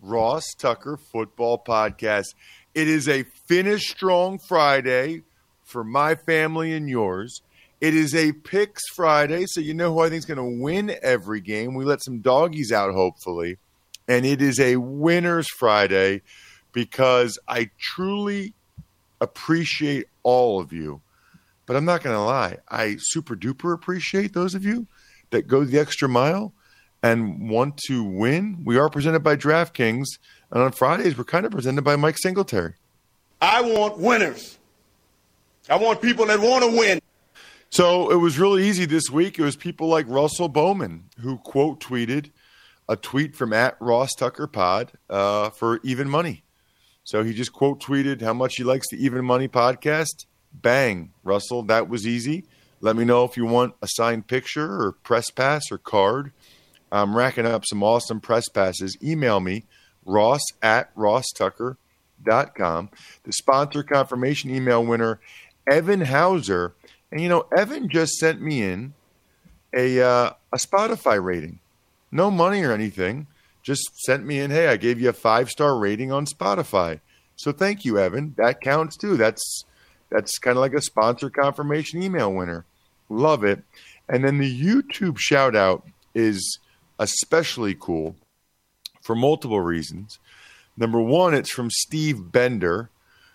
Ross Tucker Football Podcast. It is a finish strong Friday for my family and yours. It is a picks Friday, so you know who I think is going to win every game. We let some doggies out, hopefully. And it is a winners Friday because I truly appreciate all of you. But I'm not going to lie, I super duper appreciate those of you that go the extra mile and want to win. We are presented by DraftKings, and on Fridays we're kind of presented by Mike Singletary. I want winners. I want people that want to win. So it was really easy this week. It was people like Russell Bowman who quote tweeted a tweet from at Ross Tucker Pod uh, for even money. So he just quote tweeted how much he likes the Even Money podcast. Bang, Russell, that was easy. Let me know if you want a signed picture or press pass or card. I'm racking up some awesome press passes. Email me, ross at rosstucker.com. The sponsor confirmation email winner, Evan Hauser. And, you know, Evan just sent me in a, uh, a Spotify rating. No money or anything. Just sent me in, hey, I gave you a five star rating on Spotify. So thank you, Evan. That counts too. That's that's kind of like a sponsor confirmation email winner. Love it. And then the YouTube shout out is especially cool for multiple reasons. Number one, it's from Steve Bender,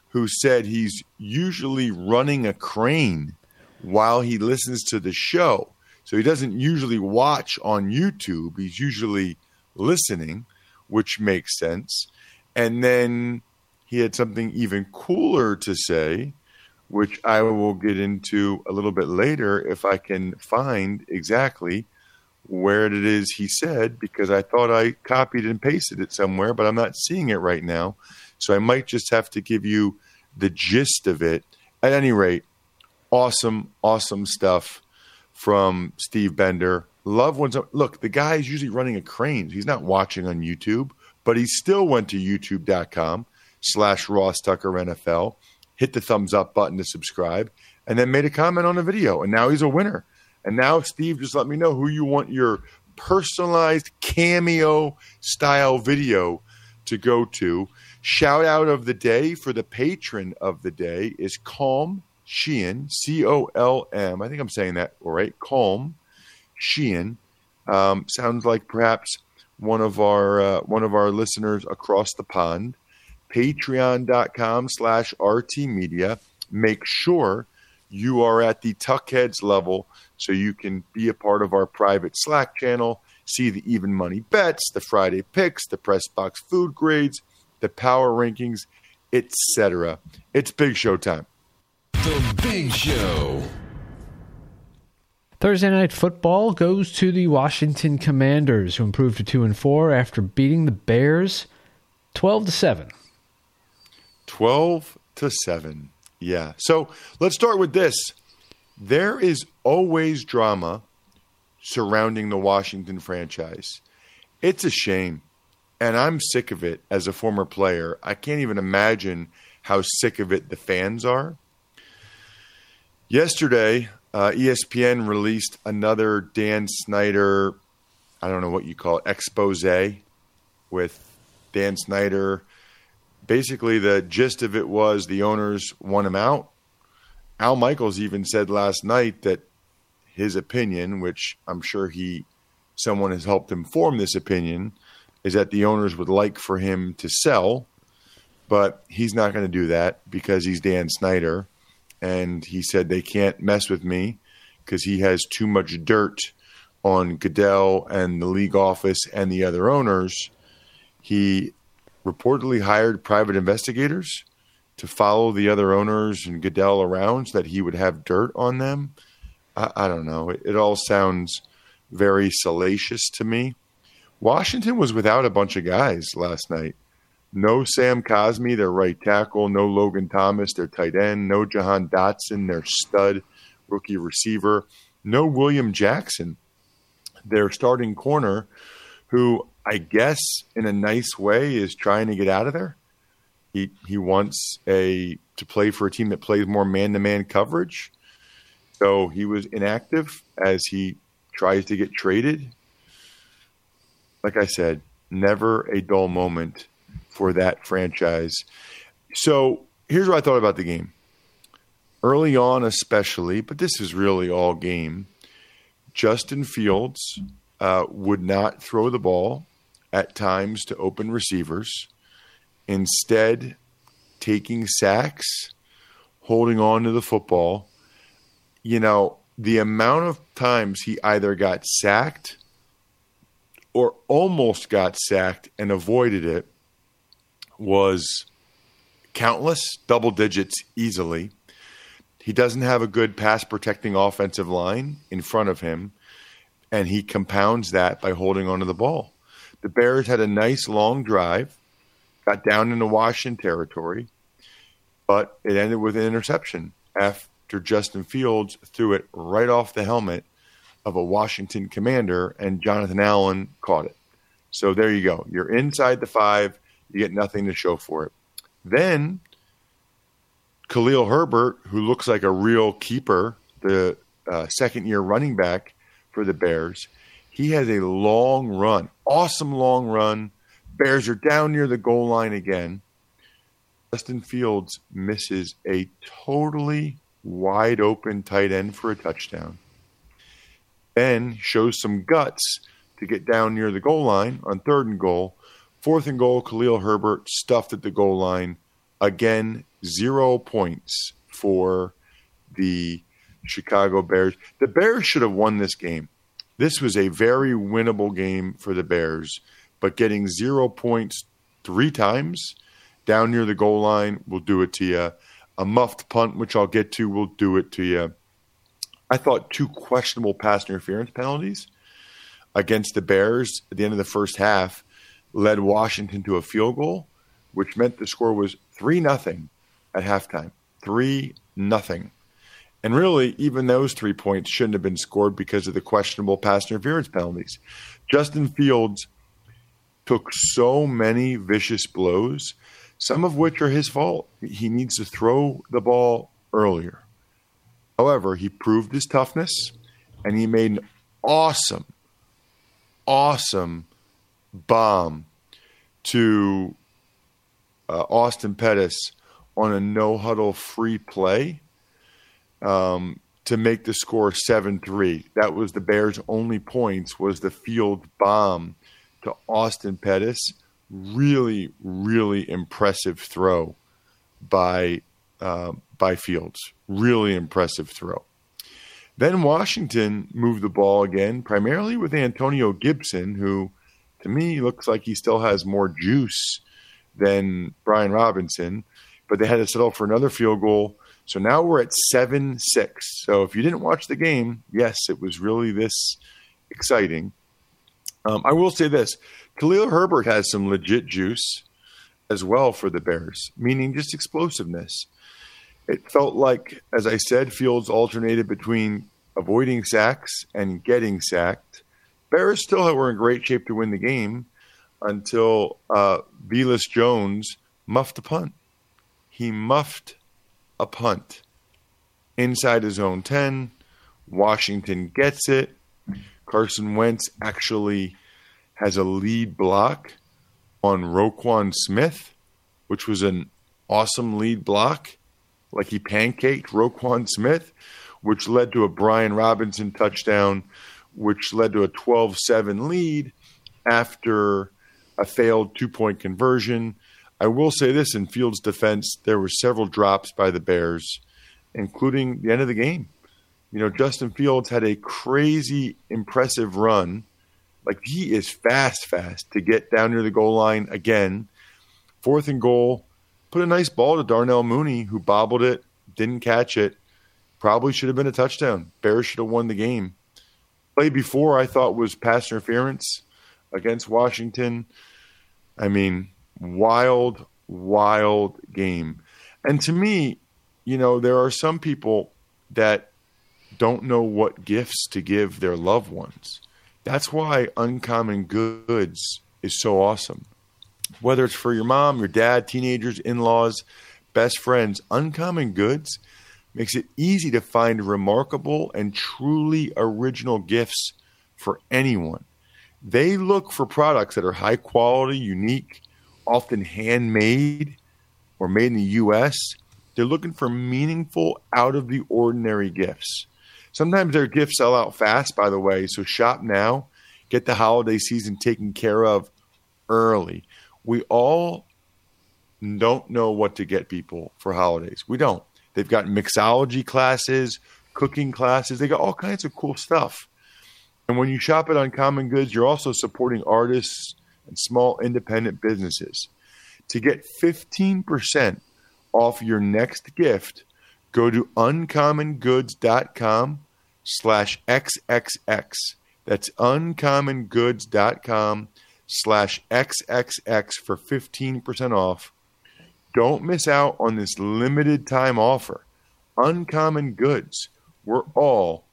who said he's usually running a crane while he listens to the show. So he doesn't usually watch on YouTube, he's usually listening, which makes sense. And then he had something even cooler to say, which I will get into a little bit later if I can find exactly where it is he said, because I thought I copied and pasted it somewhere, but I'm not seeing it right now. So I might just have to give you the gist of it. At any rate, awesome, awesome stuff from Steve Bender. Love when look, the guy is usually running a crane. He's not watching on YouTube, but he still went to youtube.com slash Ross Tucker NFL, hit the thumbs up button to subscribe, and then made a comment on the video. And now he's a winner. And now, Steve, just let me know who you want your personalized cameo style video to go to. Shout out of the day for the patron of the day is Colm Sheehan, C O L M. I think I'm saying that all right. Colm Sheehan. Um, sounds like perhaps one of our uh, one of our listeners across the pond. Patreon.com slash RT Media. Make sure you are at the Tuckheads level so you can be a part of our private Slack channel, see the even money bets, the Friday picks, the press box food grades, the power rankings, etc. It's big show time. The Big Show. Thursday night football goes to the Washington Commanders, who improved to two and four after beating the Bears twelve to seven. Twelve to seven. Yeah. So let's start with this. There is always drama surrounding the Washington franchise. It's a shame. And I'm sick of it as a former player. I can't even imagine how sick of it the fans are. Yesterday, uh, ESPN released another Dan Snyder, I don't know what you call it, expose with Dan Snyder. Basically, the gist of it was the owners want him out. Al Michaels even said last night that his opinion, which I'm sure he someone has helped him form this opinion, is that the owners would like for him to sell, but he's not going to do that because he's Dan Snyder. And he said they can't mess with me because he has too much dirt on Goodell and the league office and the other owners. He reportedly hired private investigators to follow the other owners and Goodell around so that he would have dirt on them. I, I don't know. It, it all sounds very salacious to me. Washington was without a bunch of guys last night. No Sam Cosmi, their right tackle. No Logan Thomas, their tight end. No Jahan Dotson, their stud rookie receiver. No William Jackson, their starting corner, who I guess in a nice way is trying to get out of there. He he wants a to play for a team that plays more man to man coverage. So he was inactive as he tries to get traded. Like I said, never a dull moment for that franchise. So here's what I thought about the game. Early on, especially, but this is really all game. Justin Fields uh, would not throw the ball at times to open receivers, instead, taking sacks, holding on to the football. You know, the amount of times he either got sacked or almost got sacked and avoided it was countless, double digits easily. He doesn't have a good pass protecting offensive line in front of him, and he compounds that by holding onto the ball. The Bears had a nice long drive, got down into Washington territory, but it ended with an interception after Justin Fields threw it right off the helmet of a Washington commander, and Jonathan Allen caught it. So there you go. You're inside the five, you get nothing to show for it. Then Khalil Herbert, who looks like a real keeper, the uh, second year running back for the Bears, he has a long run, awesome long run. Bears are down near the goal line again. Justin Fields misses a totally wide open tight end for a touchdown. Ben shows some guts to get down near the goal line on third and goal. Fourth and goal, Khalil Herbert stuffed at the goal line. Again, zero points for the Chicago Bears. The Bears should have won this game. This was a very winnable game for the Bears, but getting zero points three times down near the goal line will do it to you. A muffed punt, which I'll get to, will do it to you. I thought two questionable pass interference penalties against the Bears at the end of the first half led Washington to a field goal, which meant the score was 3 nothing at halftime. 3 nothing. And really, even those three points shouldn't have been scored because of the questionable pass interference penalties. Justin Fields took so many vicious blows, some of which are his fault. He needs to throw the ball earlier. However, he proved his toughness and he made an awesome, awesome bomb to uh, Austin Pettis on a no huddle free play um, to make the score 7-3. That was the Bears' only points was the field bomb to Austin Pettis. Really, really impressive throw by uh, by Fields. Really impressive throw. Then Washington moved the ball again, primarily with Antonio Gibson, who to me looks like he still has more juice than Brian Robinson. But they had to settle for another field goal so now we're at 7 6. So if you didn't watch the game, yes, it was really this exciting. Um, I will say this Khalil Herbert has some legit juice as well for the Bears, meaning just explosiveness. It felt like, as I said, Fields alternated between avoiding sacks and getting sacked. Bears still were in great shape to win the game until uh, Velus Jones muffed a punt. He muffed a punt. inside his own 10. Washington gets it. Carson Wentz actually has a lead block on Roquan Smith, which was an awesome lead block. Like he pancaked Roquan Smith, which led to a Brian Robinson touchdown, which led to a 12 7 lead after a failed two point conversion. I will say this in Fields' defense, there were several drops by the Bears, including the end of the game. You know, Justin Fields had a crazy, impressive run. Like he is fast, fast to get down near the goal line again. Fourth and goal, put a nice ball to Darnell Mooney, who bobbled it, didn't catch it. Probably should have been a touchdown. Bears should have won the game. Play before I thought was pass interference against Washington. I mean, wild, wild game. And to me, you know, there are some people that don't know what gifts to give their loved ones. That's why Uncommon Goods is so awesome. Whether it's for your mom, your dad, teenagers, in laws, best friends, Uncommon Goods makes it easy to find remarkable and truly original gifts for anyone. They look for products that are high quality, unique, often handmade or made in the US. They're looking for meaningful, out of the ordinary gifts. Sometimes their gifts sell out fast, by the way. So shop now, get the holiday season taken care of early. We all don't know what to get people for holidays. We don't. They've got mixology classes, cooking classes. They got all kinds of cool stuff. And when you shop at Uncommon Goods, you're also supporting artists and small independent businesses. To get 15% off your next gift, go to uncommongoods.com slash xxx. That's uncommongoods.com slash xxx for 15% off. Don't miss out on this limited time offer. Uncommon Goods. We're all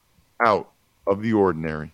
out of the ordinary.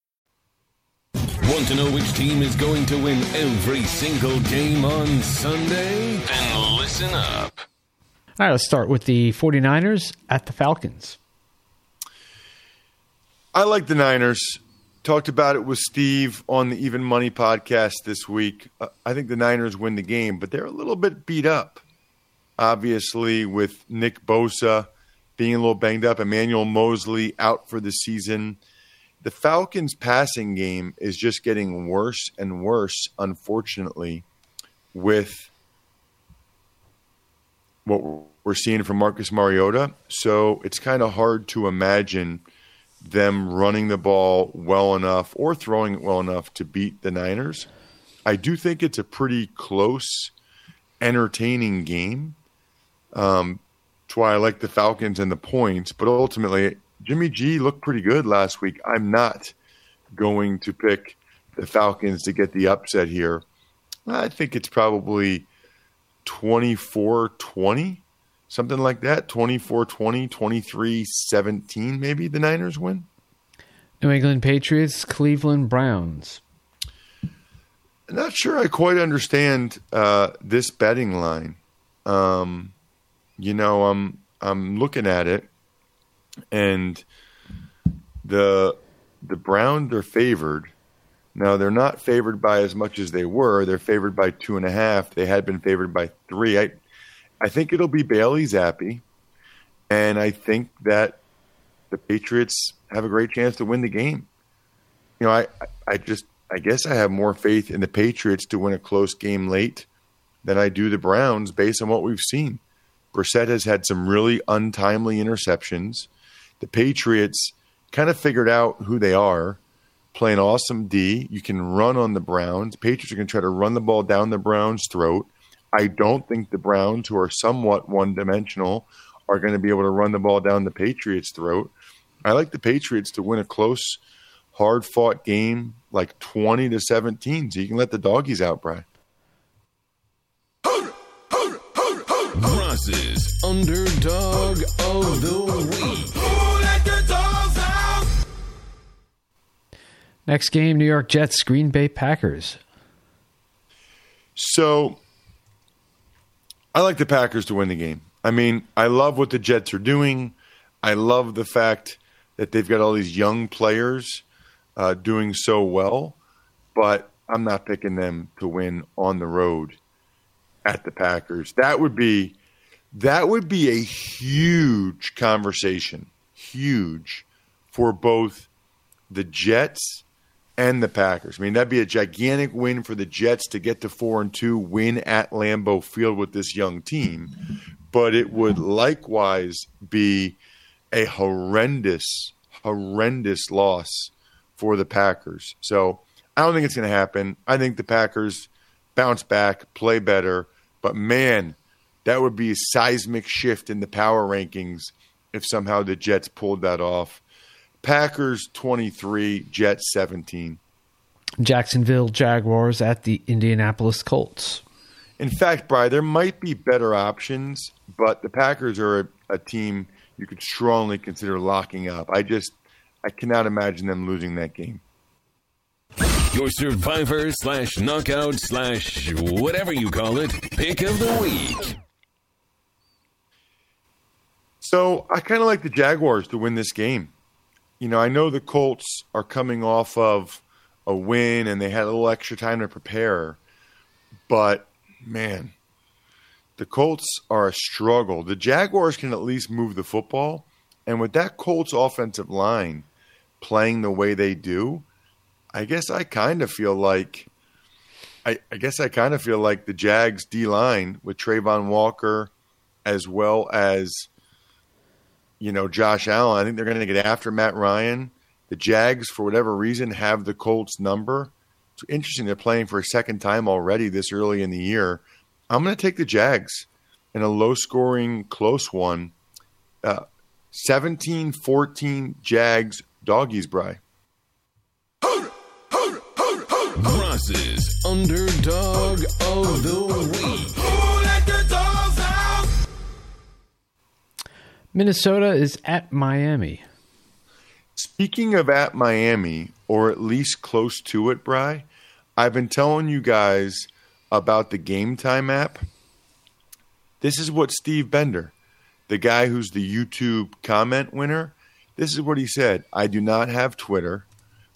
Want to know which team is going to win every single game on Sunday? Then listen up. All right, let's start with the 49ers at the Falcons. I like the Niners. Talked about it with Steve on the Even Money podcast this week. Uh, I think the Niners win the game, but they're a little bit beat up. Obviously, with Nick Bosa being a little banged up, Emmanuel Moseley out for the season the Falcons' passing game is just getting worse and worse, unfortunately, with what we're seeing from Marcus Mariota. So it's kind of hard to imagine them running the ball well enough or throwing it well enough to beat the Niners. I do think it's a pretty close, entertaining game. Um, that's why I like the Falcons and the points, but ultimately Jimmy G looked pretty good last week. I'm not going to pick the Falcons to get the upset here. I think it's probably 24 20, something like that. 24 20, 23 17, maybe the Niners win. New England Patriots, Cleveland Browns. Not sure I quite understand uh, this betting line. Um, you know, I'm I'm looking at it, and the the Browns are favored. Now they're not favored by as much as they were. They're favored by two and a half. They had been favored by three. I I think it'll be Bailey Zappe, and I think that the Patriots have a great chance to win the game. You know, I I just I guess I have more faith in the Patriots to win a close game late than I do the Browns based on what we've seen. Brissett has had some really untimely interceptions. The Patriots kind of figured out who they are, playing awesome D. You can run on the Browns. Patriots are going to try to run the ball down the Browns' throat. I don't think the Browns, who are somewhat one dimensional, are going to be able to run the ball down the Patriots' throat. I like the Patriots to win a close, hard fought game like 20 to 17. So you can let the doggies out, Brian. Ross's underdog of the week. Next game New York Jets, Green Bay Packers. So I like the Packers to win the game. I mean, I love what the Jets are doing. I love the fact that they've got all these young players uh, doing so well, but I'm not picking them to win on the road at the Packers. That would be that would be a huge conversation, huge for both the Jets and the Packers. I mean, that'd be a gigantic win for the Jets to get to four and two, win at Lambeau Field with this young team. But it would likewise be a horrendous, horrendous loss for the Packers. So I don't think it's going to happen. I think the Packers bounce back, play better. But man, that would be a seismic shift in the power rankings if somehow the Jets pulled that off. Packers 23, Jets 17. Jacksonville Jaguars at the Indianapolis Colts. In fact, Brian, there might be better options, but the Packers are a, a team you could strongly consider locking up. I just I cannot imagine them losing that game. Your survivor slash knockout slash whatever you call it pick of the week. So I kind of like the Jaguars to win this game. You know, I know the Colts are coming off of a win and they had a little extra time to prepare, but man, the Colts are a struggle. The Jaguars can at least move the football, and with that Colts offensive line playing the way they do, I guess I kind of feel like I, I guess I kind of feel like the Jags D line with Travon Walker as well as you know, Josh Allen. I think they're going to get after Matt Ryan. The Jags, for whatever reason, have the Colts number. It's interesting. They're playing for a second time already this early in the year. I'm going to take the Jags in a low scoring, close one. Uh, 17 14 Jags, doggies, Bry. Ross's underdog of the week. Minnesota is at Miami. Speaking of at Miami, or at least close to it, Bry, I've been telling you guys about the Game Time app. This is what Steve Bender, the guy who's the YouTube comment winner, this is what he said. I do not have Twitter,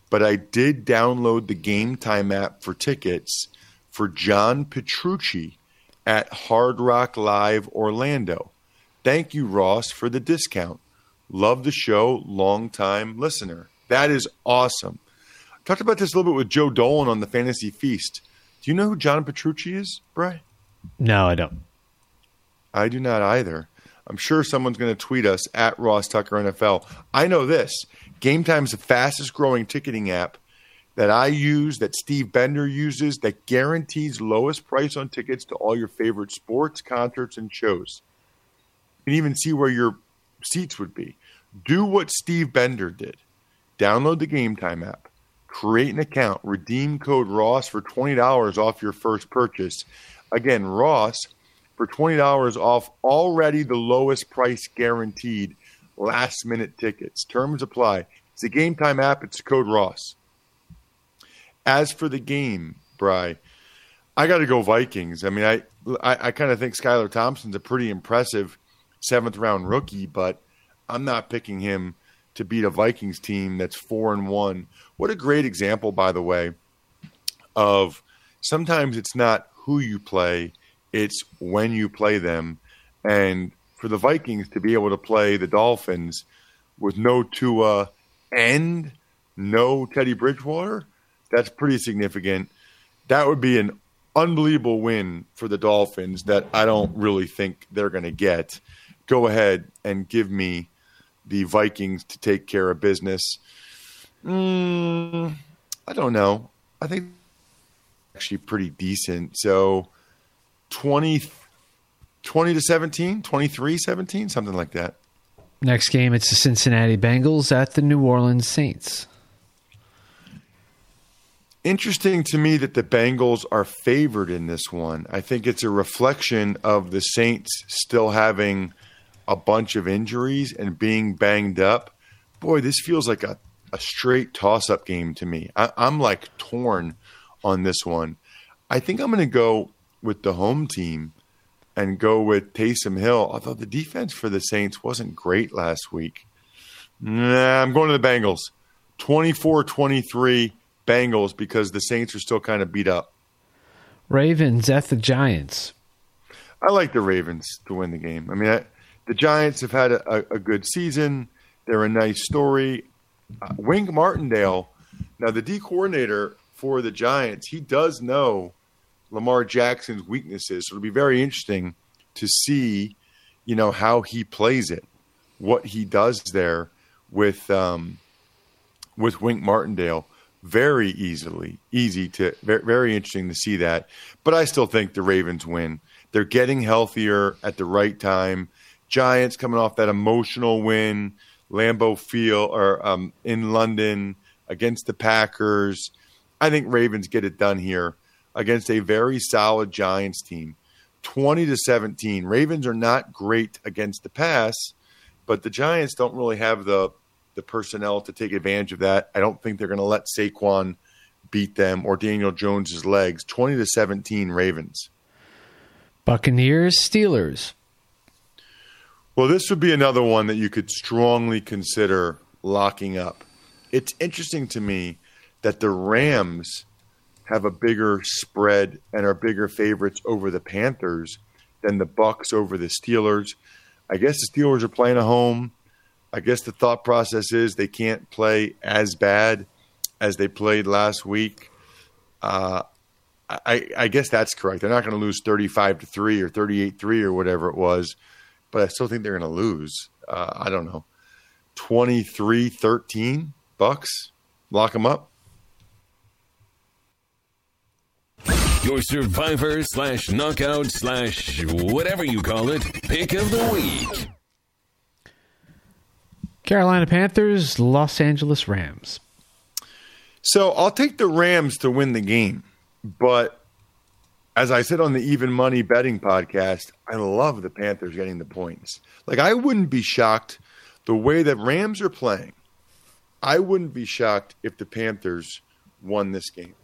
but I did download the Game Time app for tickets for John Petrucci at Hard Rock Live Orlando. Thank you, Ross, for the discount. Love the show, long time listener. That is awesome. I talked about this a little bit with Joe Dolan on the Fantasy Feast. Do you know who John Petrucci is, Bry? No, I don't. I do not either. I'm sure someone's going to tweet us at Ross Tucker NFL. I know this. Game Time is the fastest growing ticketing app that I use, that Steve Bender uses, that guarantees lowest price on tickets to all your favorite sports, concerts, and shows can even see where your seats would be. Do what Steve Bender did. Download the Game Time app, create an account, redeem code Ross for $20 off your first purchase. Again, Ross for $20 off already the lowest price guaranteed last minute tickets. Terms apply. It's the Game Time app, it's code Ross. As for the game, Bry, I got to go Vikings. I mean, I I, I kind of think Skylar Thompson's a pretty impressive seventh round rookie, but I'm not picking him to beat a Vikings team that's four and one. What a great example, by the way, of sometimes it's not who you play, it's when you play them. And for the Vikings to be able to play the Dolphins with no Tua and no Teddy Bridgewater, that's pretty significant. That would be an unbelievable win for the Dolphins that I don't really think they're going to get go ahead and give me the Vikings to take care of business. Mm, I don't know. I think actually pretty decent. So 20, 20 to 17, 23 17, something like that. Next game, it's the Cincinnati Bengals at the New Orleans Saints. Interesting to me that the Bengals are favored in this one. I think it's a reflection of the Saints still having a bunch of injuries and being banged up. Boy, this feels like a, a straight toss up game to me. I, I'm like torn on this one. I think I'm going to go with the home team and go with Taysom Hill, although the defense for the Saints wasn't great last week. Nah, I'm going to the Bengals. 24 23 Bengals because the Saints are still kind of beat up. Ravens at the Giants. I like the Ravens to win the game. I mean, I, the Giants have had a, a, good season. They're a nice story. Uh, Wink Martindale, now the D coordinator for the Giants, he does know Lamar Jackson's weaknesses. So it'll be very interesting to see, you know, how he plays it, what he does there with um, with Wink Martindale very easily, easy to very, very interesting to see that. But I still think the Ravens win. They're getting healthier at the right time. Giants coming off that emotional win, Lambeau Field or um, in London against the Packers. I think Ravens get it done here against a very solid Giants team. 20 to 17. Ravens are not great against the pass, but the Giants don't really have the the personnel to take advantage of that. I don't think they're going to let Saquon beat them or Daniel Jones's legs. 20 to 17 Ravens. Buccaneers Steelers. Well, this would be another one that you could strongly consider locking up. It's interesting to me that the Rams have a bigger spread and are bigger favorites over the Panthers than the Bucks over the Steelers. I guess the Steelers are playing at home. I guess the thought process is they can't play as bad as they played last week. Uh, I, I, guess that's correct. They're not going to lose 35 to 3 or 38 3 or whatever it was, but I still think they're going to lose. Uh, I don't know. 23 13 bucks. Lock them up. Your survivor slash knockout slash whatever you call it pick of the week. Carolina Panthers, Los Angeles Rams. So I'll take the Rams to win the game, but as I said on the Even Money Betting podcast, I love the Panthers getting the points. Like I wouldn't be shocked the way that Rams are playing. I wouldn't be shocked if the Panthers won this game.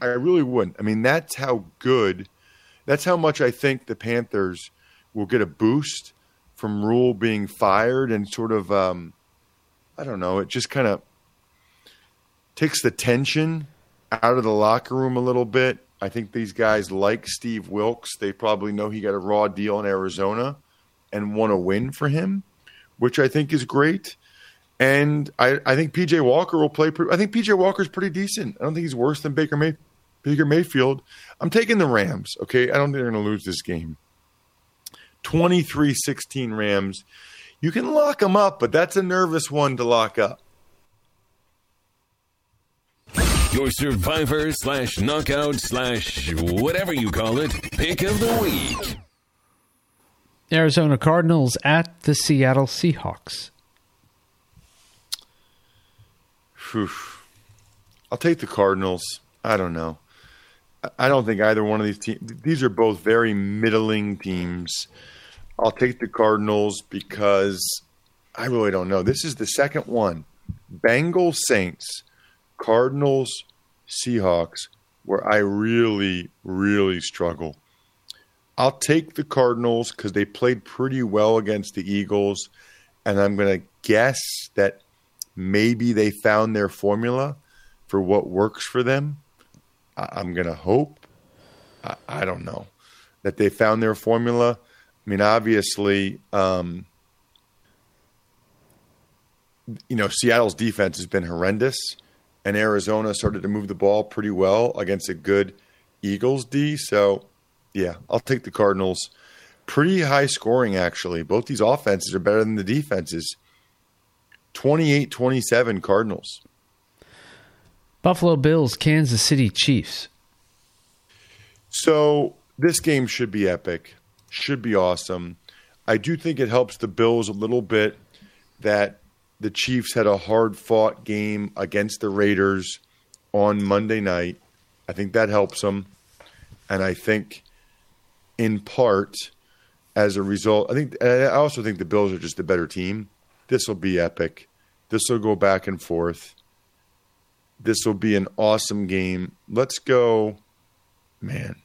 I really wouldn't. I mean, that's how good, that's how much I think the Panthers will get a boost from Rhule being fired and sort of, um, I don't know, it just kind of takes the tension out of the locker room a little bit. I think these guys like Steve Wilks. They probably know he got a raw deal in Arizona and want to win for him, which I think is great. And I, I think PJ Walker will play. I think PJ Walker's pretty decent. I don't think he's worse than Baker May, Baker Mayfield. I'm taking the Rams. Okay, I don't think they're going to lose this game. 23 16 Rams. You can lock them up, but that's a nervous one to lock up. Your survivor slash knockout slash whatever you call it pick of the week. Arizona Cardinals at the Seattle Seahawks. Whew. I'll take the Cardinals. I don't know. I don't think either one of these teams. These are both very middling teams. I'll take the Cardinals because I really don't know. This is the second one. Bengals Saints, Cardinals Seahawks, where I really, really struggle. I'll take the Cardinals because they played pretty well against the Eagles, and I'm going to guess that maybe they found their formula for what works for them. I'm going to hope. I don't know that they found their formula I mean, obviously, um, you know, Seattle's defense has been horrendous, and Arizona started to move the ball pretty well against a good Eagles D. So, yeah, I'll take the Cardinals. Pretty high scoring, actually. Both these offenses are better than the defenses. 28 27 Cardinals. Buffalo Bills, Kansas City Chiefs. So, this game should be epic. should be awesome. I do think it helps the Bills a little bit that the Chiefs had a hard fought game against the Raiders on Monday night. I think that helps them. And I think, in part, as a result, I think I also think the Bills are just a better team. This will be epic. This will go back and forth. This will be an awesome game. Let's go, man.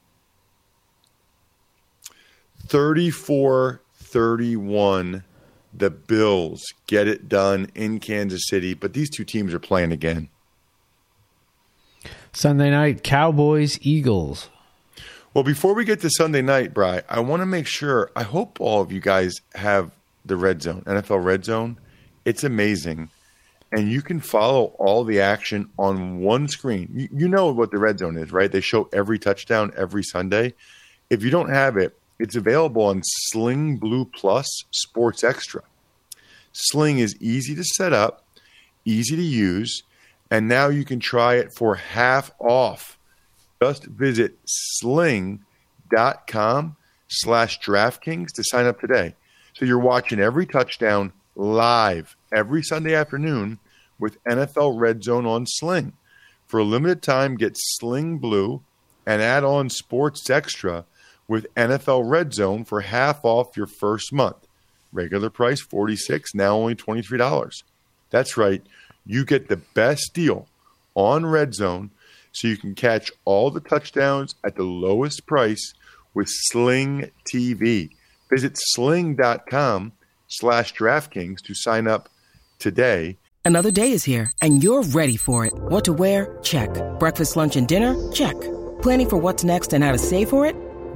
34 31. The Bills get it done in Kansas City, but these two teams are playing again. Sunday night, Cowboys, Eagles. Well, before we get to Sunday night, Bry, I want to make sure. I hope all of you guys have the Red Zone, NFL Red Zone. It's amazing. And you can follow all the action on one screen. You, you know what the Red Zone is, right? They show every touchdown every Sunday. If you don't have it, it's available on Sling Blue Plus Sports Extra. Sling is easy to set up, easy to use, and now you can try it for half off. Just visit sling.com slash DraftKings to sign up today. So you're watching every touchdown live every Sunday afternoon with NFL Red Zone on Sling. For a limited time, get Sling Blue and add on Sports Extra with NFL Red Zone for half off your first month. Regular price 46, now only $23. That's right. You get the best deal on Red Zone so you can catch all the touchdowns at the lowest price with Sling TV. Visit sling.com slash DraftKings to sign up today. Another day is here, and you're ready for it. What to wear? Check. Breakfast, lunch, and dinner? Check. Planning for what's next and how to save for it?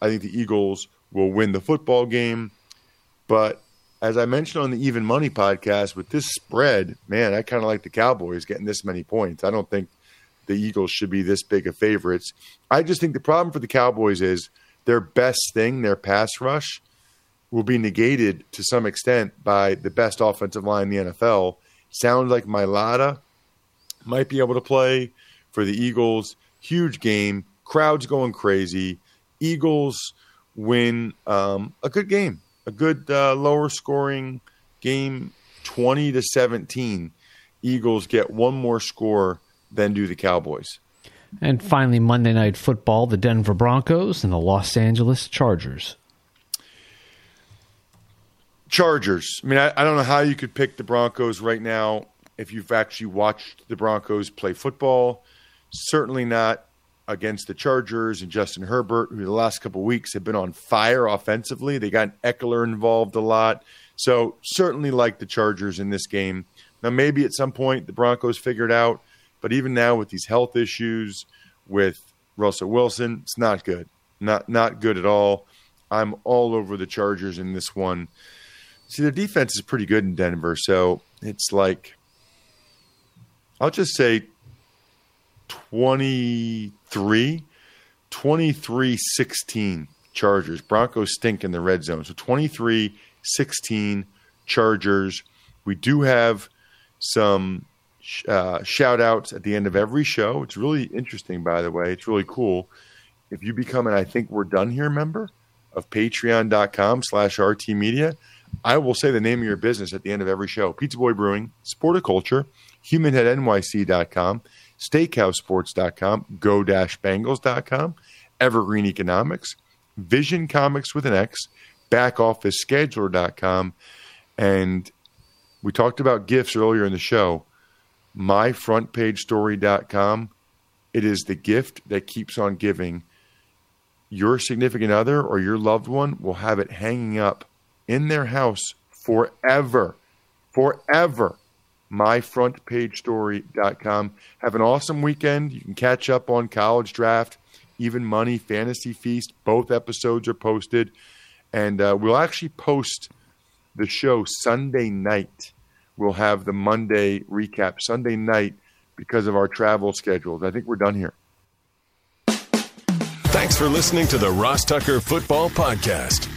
I think the Eagles will win the football game. But as I mentioned on the Even Money podcast, with this spread, man, I kind of like the Cowboys getting this many points. I don't think the Eagles should be this big of favorites. I just think the problem for the Cowboys is their best thing, their pass rush, will be negated to some extent by the best offensive line in the NFL. Sounds like Mailata might be able to play for the Eagles. Huge game, crowds going crazy. Eagles win um, a good game, a good uh, lower scoring game, twenty to seventeen. Eagles get one more score than do the Cowboys. And finally, Monday Night Football, the Denver Broncos and the Los Angeles Chargers. Chargers. I mean, I, I, don't know how you could pick the Broncos right now if you've actually watched the Broncos play football. Certainly not against the Chargers and Justin Herbert, who the last couple weeks have been on fire offensively. They got Ekeler involved a lot. So certainly like the Chargers in this game. Now, maybe at some point the Broncos figured out, but even now with these health issues with Russell Wilson, it's not good. Not not good at all. I'm all over the Chargers in this one. See, their defense is pretty good in Denver, so it's like I'll just say 23 23 16 Chargers. Broncos stink in the red zone. So 23 16 Chargers. We do have some uh, shout outs at the end of every show. It's really interesting, by the way. It's really cool. If you become an I Think We're Done Here member of patreon.com slash RT Media, I will say the name of your business at the end of every show. Pizza Boy Brewing, Sporticulture, HumanHeadNYC.com, SteakhouseSports.com, Go-Bangles.com, Evergreen Economics, Vision Comics with an X, BackOfficeScheduler.com, and we talked about gifts earlier in the show. MyFrontPageStory.com. It is the gift that keeps on giving. Your significant other or your loved one will have it hanging up in their house forever. Forever. MyFrontPageStory.com. Have an awesome weekend. You can catch up on College Draft, Even Money, Fantasy Feast. Both episodes are posted. and uh, we'll actually post the show Sunday night. We'll have the Monday recap Sunday night because of our travel schedules. I think we're done here. Thanks for listening to the Ross Tucker Football Podcast.